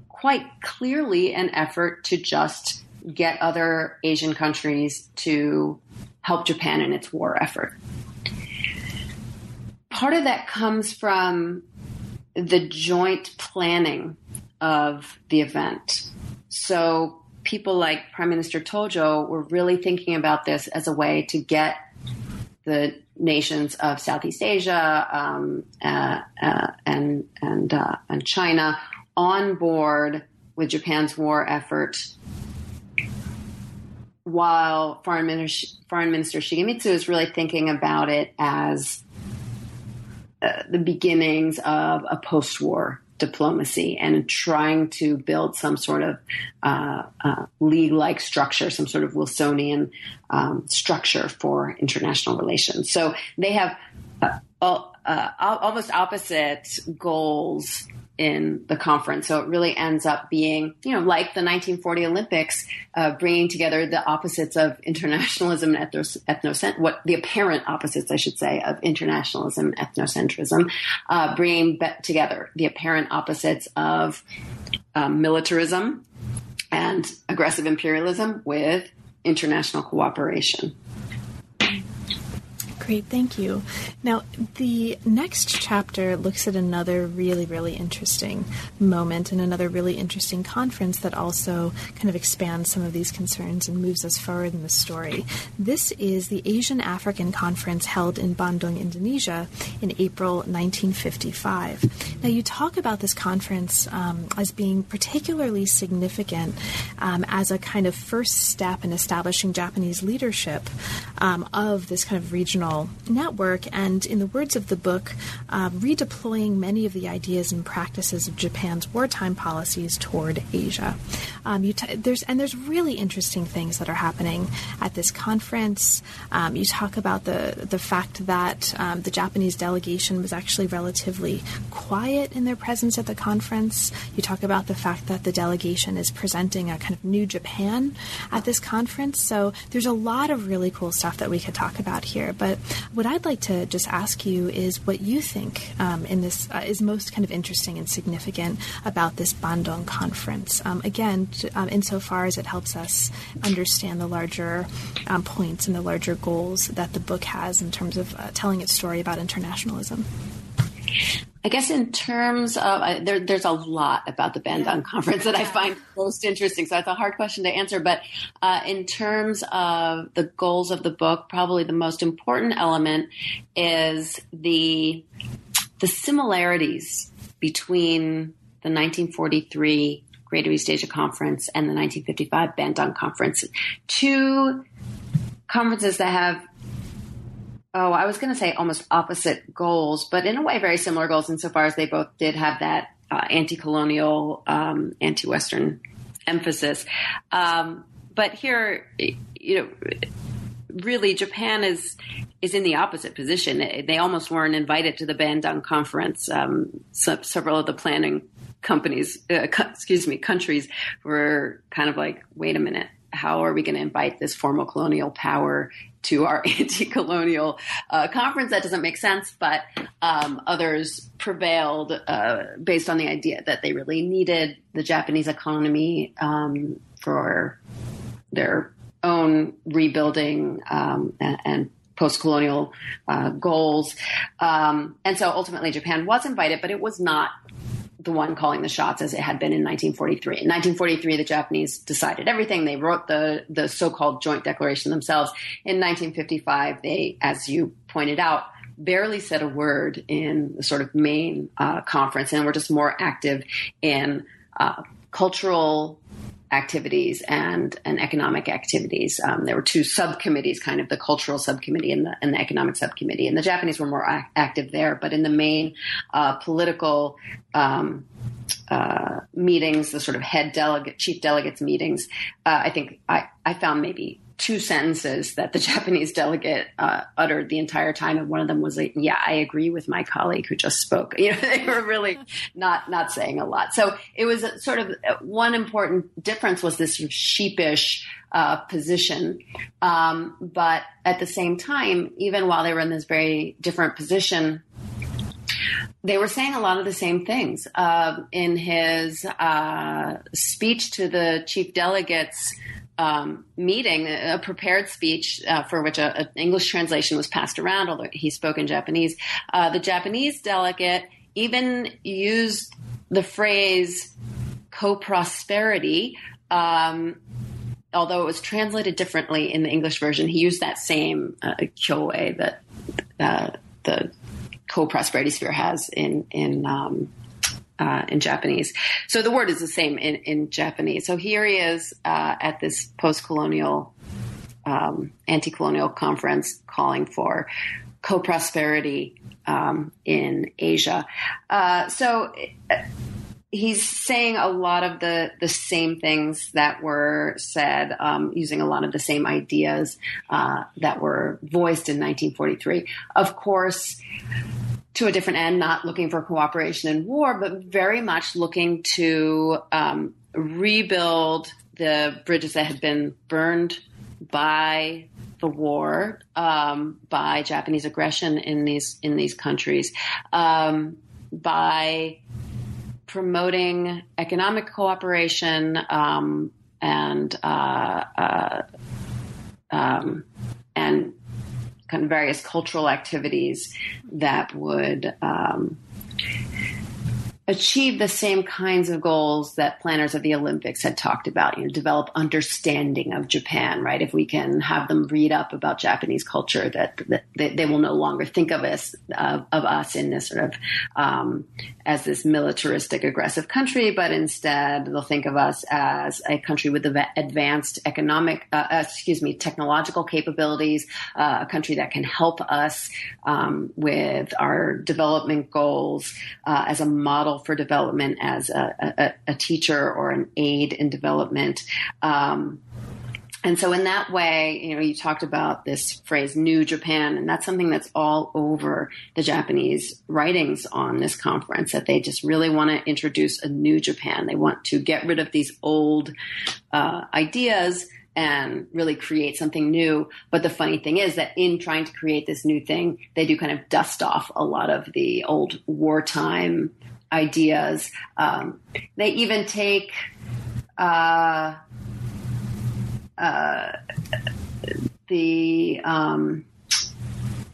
Speaker 3: quite clearly an effort to just get other Asian countries to help Japan in its war effort. Part of that comes from the joint planning of the event. So people like Prime Minister Tojo were really thinking about this as a way to get the nations of Southeast Asia um, uh, uh, and and uh, and China on board with Japan's war effort, while Foreign Minister, Foreign Minister Shigemitsu is really thinking about it as uh, the beginnings of a post-war diplomacy and trying to build some sort of uh, uh, league-like structure, some sort of Wilsonian um, structure for international relations. So they have uh, uh almost opposite goals in the conference. So it really ends up being, you know, like the 1940 Olympics, uh, bringing together the opposites of internationalism and ethnocent, what the apparent opposites, I should say, of internationalism and ethnocentrism, uh, bringing together the apparent opposites of um, militarism and aggressive imperialism with international cooperation.
Speaker 2: Great, thank you. Now, the next chapter looks at another really, really interesting moment and another really interesting conference that also kind of expands some of these concerns and moves us forward in the story. This is the Asian African Conference held in Bandung, Indonesia in April 1955. Now, you talk about this conference um, as being particularly significant um, as a kind of first step in establishing Japanese leadership um, of this kind of regional network, and in the words of the book, uh, redeploying many of the ideas and practices of Japan's wartime policies toward Asia. Um, t- there's and there's really interesting things that are happening at this conference. Um, you talk about the the fact that um, the Japanese delegation was actually relatively quiet in their presence at the conference. You talk about the fact that the delegation is presenting a kind of new Japan at this conference. So there's a lot of really cool stuff that we could talk about here. But what I'd like to just ask you is what you think um, in this uh, is most kind of interesting and significant about this Bandung conference. Um, again, um, insofar as it helps us understand the larger um, points and the larger goals that the book has in terms of uh, telling its story about internationalism.
Speaker 3: I guess in terms of uh, there, there's a lot about the Bandung conference that I find most interesting. So it's a hard question to answer. But uh, in terms of the goals of the book, probably the most important element is the the similarities between the 1943 Greater East Asia Conference and the 1955 Bandung Conference. Two conferences that have oh, I was going to say almost opposite goals, but in a way very similar goals insofar as they both did have that uh, anti-colonial, um, anti-Western emphasis. Um, but here, you know, really Japan is is in the opposite position. They almost weren't invited to the Bandung conference. Um, so, several of the planning companies, uh, co- excuse me, countries were kind of like, wait a minute, how are we going to invite this formal colonial power to our anti-colonial uh, conference? That doesn't make sense, but um, others prevailed uh, based on the idea that they really needed the Japanese economy um, for their own rebuilding um, and, and post-colonial uh, goals. Um, and so ultimately Japan was invited, but it was not the one calling the shots as it had been in 1943. In 1943, the Japanese decided everything. They wrote the, the so-called joint declaration themselves. In 1955, they, as you pointed out, barely said a word in the sort of main uh, conference and were just more active in uh, cultural activities and, and economic activities. Um, there were two subcommittees, kind of the cultural subcommittee and the, and the economic subcommittee. And the Japanese were more ac- active there, but in the main uh, political um, uh, meetings, the sort of head delegate, chief delegates meetings, uh, I think I, I found maybe two sentences that the Japanese delegate uh, uttered the entire time, and one of them was like, "Yeah, I agree with my colleague who just spoke." You know, they were really not not saying a lot. So it was sort of uh, one important difference was this sheepish uh, position, um, but at the same time, even while they were in this very different position. They were saying a lot of the same things. Uh, in his uh, speech to the chief delegates um, meeting, a prepared speech uh, for which an English translation was passed around, although he spoke in Japanese. Uh, the Japanese delegate even used the phrase co-prosperity, um, although it was translated differently in the English version. He used that same uh, kyoei that uh, the co-prosperity sphere has in in um, uh, in Japanese. So the word is the same in, in Japanese. So here he is uh, at this post colonial, um, anti colonial conference calling for co prosperity um, in Asia. Uh, so uh, he's saying a lot of the, the same things that were said, um, using a lot of the same ideas uh, that were voiced in 1943. Of course, to a different end, not looking for cooperation in war, but very much looking to um, rebuild the bridges that had been burned by the war, um, by Japanese aggression in these in these countries, um, by promoting economic cooperation um, and uh, uh, um, and kind of various cultural activities that would um, achieve the same kinds of goals that planners of the Olympics had talked about, you know, develop understanding of Japan, right? If we can have them read up about Japanese culture, that, that, they will no longer think of us, uh, of us in this sort of, um, as this militaristic, aggressive country, but instead they'll think of us as a country with advanced economic, uh, uh, excuse me, technological capabilities, uh, a country that can help us, um, with our development goals, uh, as a model for development as a, a, a teacher or an aid in development. Um, and so, in that way, you know, you talked about this phrase "New Japan," and that's something that's all over the Japanese writings on this conference. That they just really want to introduce a new Japan. They want to get rid of these old uh, ideas and really create something new. But the funny thing is that in trying to create this new thing, they do kind of dust off a lot of the old wartime ideas. Um, they even take uh, uh, the um,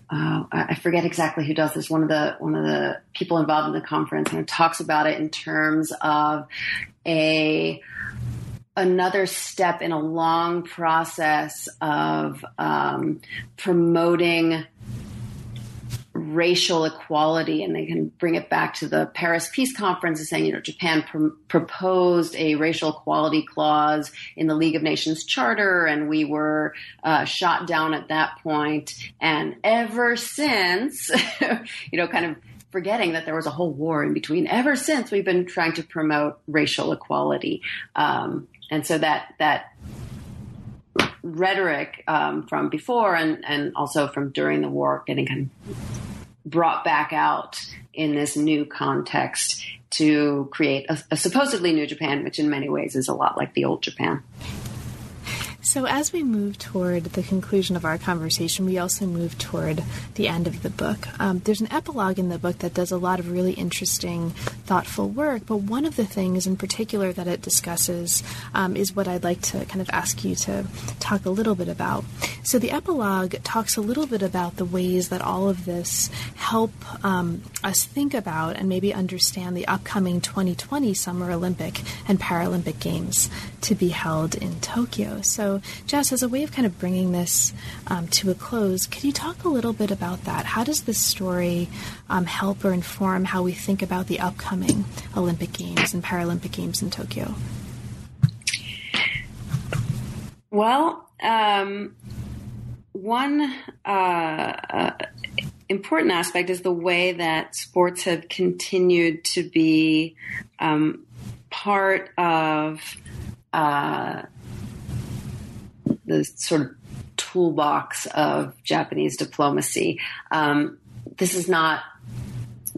Speaker 3: uh, I forget exactly who does this. One of the one of the people involved in the conference and talks about it in terms of a another step in a long process of um, promoting racial equality and they can bring it back to the Paris Peace Conference and saying, you know, Japan pr- proposed a racial equality clause in the League of Nations Charter and we were uh, shot down at that point. And ever since, you know, kind of forgetting that there was a whole war in between, ever since we've been trying to promote racial equality. Um, and so that, that, rhetoric um, from before and, and also from during the war getting kind of brought back out in this new context to create a, a, supposedly new Japan, which in many ways is a lot like the old Japan.
Speaker 2: So, as we move toward the conclusion of our conversation, we also move toward the end of the book. Um, there's an epilogue in the book that does a lot of really interesting, thoughtful work, but one of the things in particular that it discusses um, is what I'd like to kind of ask you to talk a little bit about. So, the epilogue talks a little bit about the ways that all of this help um, us think about and maybe understand the upcoming 2020 Summer Olympic and Paralympic Games to be held in Tokyo. So, Jess, as a way of kind of bringing this um, to a close, could you talk a little bit about that? How does this story um, help or inform how we think about the upcoming Olympic Games and Paralympic Games in Tokyo?
Speaker 3: Well, um, one uh, uh, important aspect is the way that sports have continued to be um, part of uh, the sort of toolbox of Japanese diplomacy. Um, this is not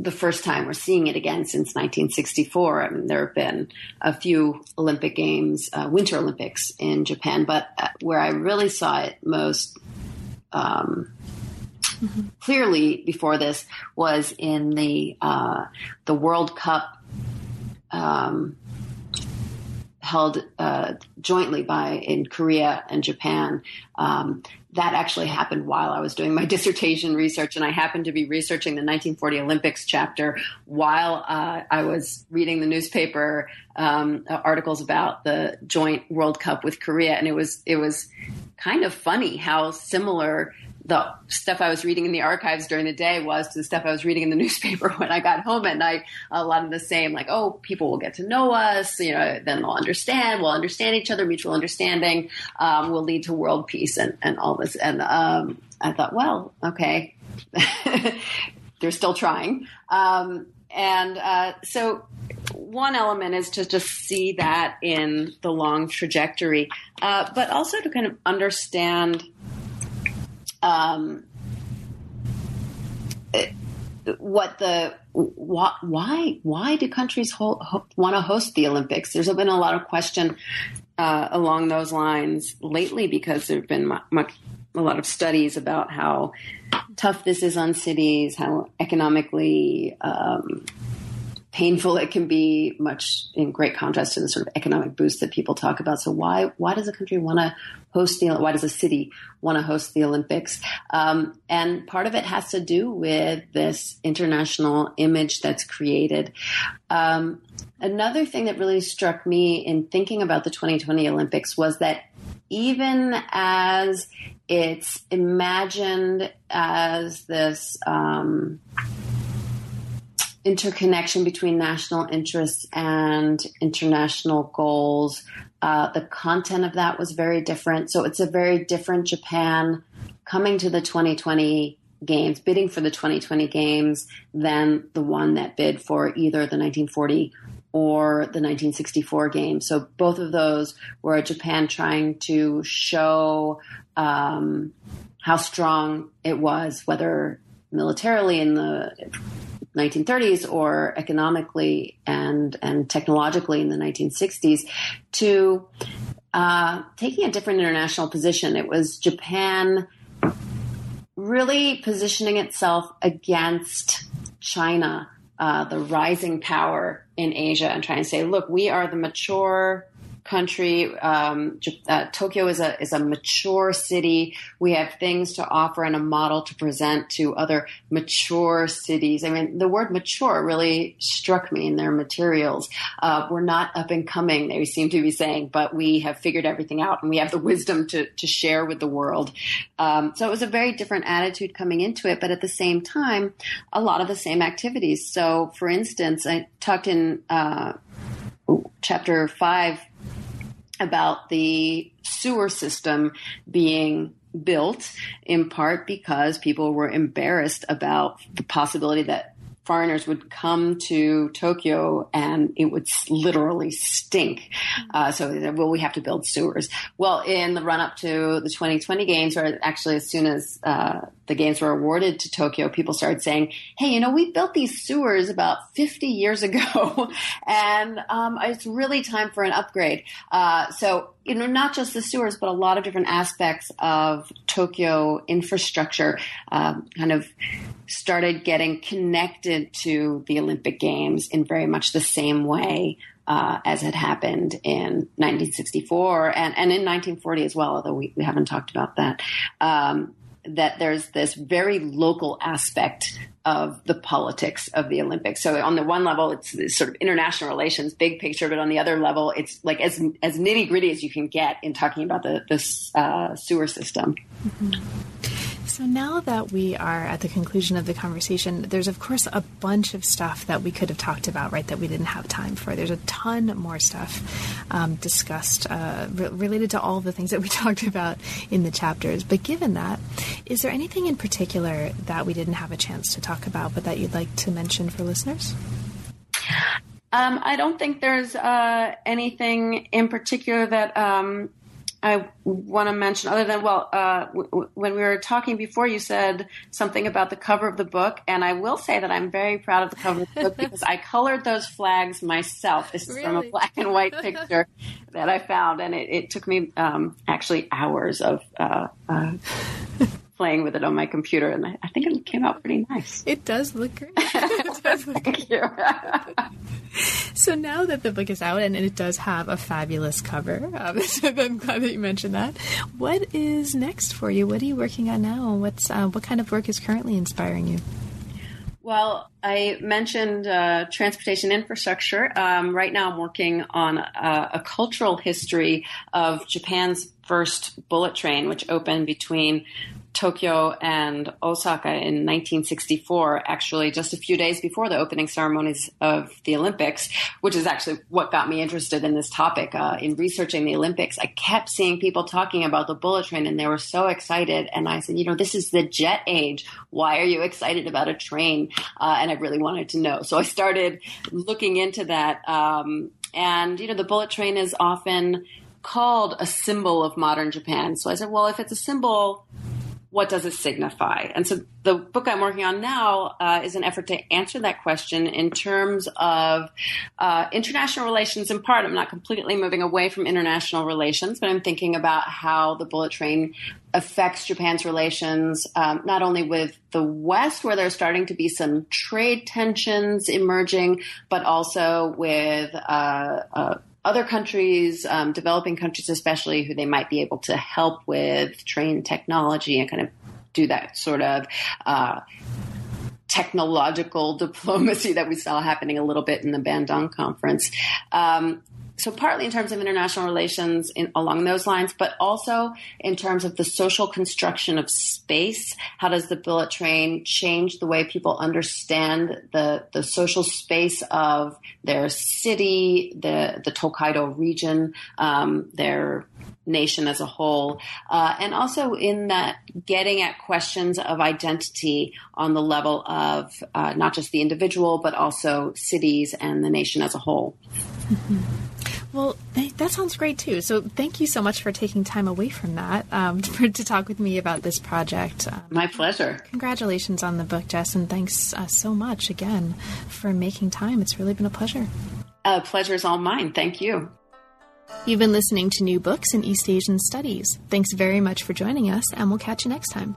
Speaker 3: the first time we're seeing it again since 1964. I mean, there have been a few Olympic Games, uh, Winter Olympics in Japan, but uh, where I really saw it most um, mm-hmm. clearly before this was in the uh, the World Cup. Um, held uh, jointly by in Korea and Japan. Um, that actually happened while I was doing my dissertation research, and I happened to be researching the 1940 Olympics chapter while uh, I was reading the newspaper um, articles about the joint World Cup with Korea, and it was it was kind of funny how similar the stuff I was reading in the archives during the day was to the stuff I was reading in the newspaper when I got home at night. A lot of the same, like, oh, people will get to know us, you know, then they'll understand, we'll understand each other, mutual understanding um, will lead to world peace and, and all this. And um, I thought, well, okay, they're still trying. Um, and uh, so one element is to just see that in the long trajectory, uh, but also to kind of understand um, what the why why do countries want to host the Olympics? There's been a lot of question uh, along those lines lately because there have been much a lot of studies about how tough this is on cities, how economically um, painful it can be, much in great contrast to the sort of economic boost that people talk about. So why why does a country want to host the why does a city want to host the Olympics? Um, and part of it has to do with this international image that's created. Um, another thing that really struck me in thinking about the 2020 Olympics was that even as it's imagined as this um, interconnection between national interests and international goals. Uh, the content of that was very different. So it's a very different Japan coming to the 2020 games, bidding for the 2020 games than the one that bid for either the 1940 or the 1964 games. So both of those were Japan trying to show um, how strong it was, whether militarily in the 1930s or economically and and technologically in the 1960s to uh, taking a different international position. It was Japan really positioning itself against China, uh, the rising power in Asia, and trying to say, look, we are the mature country. Um, uh, Tokyo is a is a mature city. We have things to offer and a model to present to other mature cities. I mean, the word mature really struck me in their materials. Uh, we're not up and coming, they seem to be saying, but we have figured everything out and we have the wisdom to to share with the world. Um, so it was a very different attitude coming into it, but at the same time, a lot of the same activities. So, for instance, I talked in. Uh, chapter five about the sewer system being built in part because people were embarrassed about the possibility that foreigners would come to Tokyo and it would literally stink. Uh, so, well, we have to build sewers. Well, in the run up to the 2020 games, or actually as soon as uh, the games were awarded to Tokyo, people started saying, hey, you know, we built these sewers about 50 years ago, and um, it's really time for an upgrade. Uh, so, you know, not just the sewers, but a lot of different aspects of Tokyo infrastructure um, kind of started getting connected to the Olympic Games in very much the same way uh, as had happened in 1964 and, and in 1940 as well, although we, we haven't talked about that. Um, that there's this very local aspect of the politics of the Olympics. So on the one level, it's sort of international relations, big picture, but on the other level, it's like as as nitty gritty as you can get in talking about the uh, sewer system.
Speaker 2: Mm-hmm. So now that we are at the conclusion of the conversation, there's of course a bunch of stuff that we could have talked about, right? That we didn't have time for. There's a ton more stuff um, discussed uh, re- related to all the things that we talked about in the chapters. But given that, is there anything in particular that we didn't have a chance to talk about, but that you'd like to mention for listeners?
Speaker 3: Um, I don't think there's uh, anything in particular that um, I want to mention, other than, well, uh, w- when we were talking before, you said something about the cover of the book. And I will say that I'm very proud of the cover of the book because I colored those flags myself. This is really? from a black and white picture that I found. And it, it took me um, actually hours of uh, uh, playing with it on my computer, and I, think it came out pretty nice.
Speaker 2: It does look great. does look
Speaker 3: Thank you.
Speaker 2: so now that the book is out and it does have a fabulous cover, um, so I'm glad that you mentioned that. What is next for you? What are you working on now? What's uh, what kind of work is currently inspiring you?
Speaker 3: Well, I mentioned uh, transportation infrastructure. Um, right now, I'm working on a, a, cultural history of Japan's first bullet train, which opened between Tokyo and Osaka in 1964, actually just a few days before the opening ceremonies of the Olympics, which is actually what got me interested in this topic. Uh, in researching the Olympics, I kept seeing people talking about the bullet train and they were so excited. And I said, you know, this is the jet age. Why are you excited about a train? Uh, and I really wanted to know. So I started looking into that. Um, and, you know, the bullet train is often called a symbol of modern Japan. So I said, well, if it's a symbol what does it signify? And so the book I'm working on now uh, is an effort to answer that question in terms of uh, international relations in part. I'm not completely moving away from international relations, but I'm thinking about how the bullet train affects Japan's relations, um, not only with the West, where there's starting to be some trade tensions emerging, but also with uh, uh other countries, um, developing countries especially, who they might be able to help with train technology and kind of do that sort of uh, technological diplomacy that we saw happening a little bit in the Bandung conference. Um, so partly in terms of international relations in, along those lines, but also in terms of the social construction of space. How does the bullet train change the way people understand the, the social space of their city, the, the Tokaido region, um, their nation as a whole, uh, and also in that getting at questions of identity on the level of uh, not just the individual, but also cities and the nation as a whole.
Speaker 2: Mm-hmm. Well, that sounds great too. So, thank you so much for taking time away from that um, for, to talk with me about this project. Um,
Speaker 3: My pleasure.
Speaker 2: Congratulations on the book, Jess, and thanks uh, so much again for making time. It's really been a pleasure.
Speaker 3: Uh, pleasure is all mine. Thank you.
Speaker 2: You've been listening to New Books in East Asian Studies. Thanks very much for joining us, and we'll catch you next time.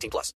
Speaker 4: 18 plus.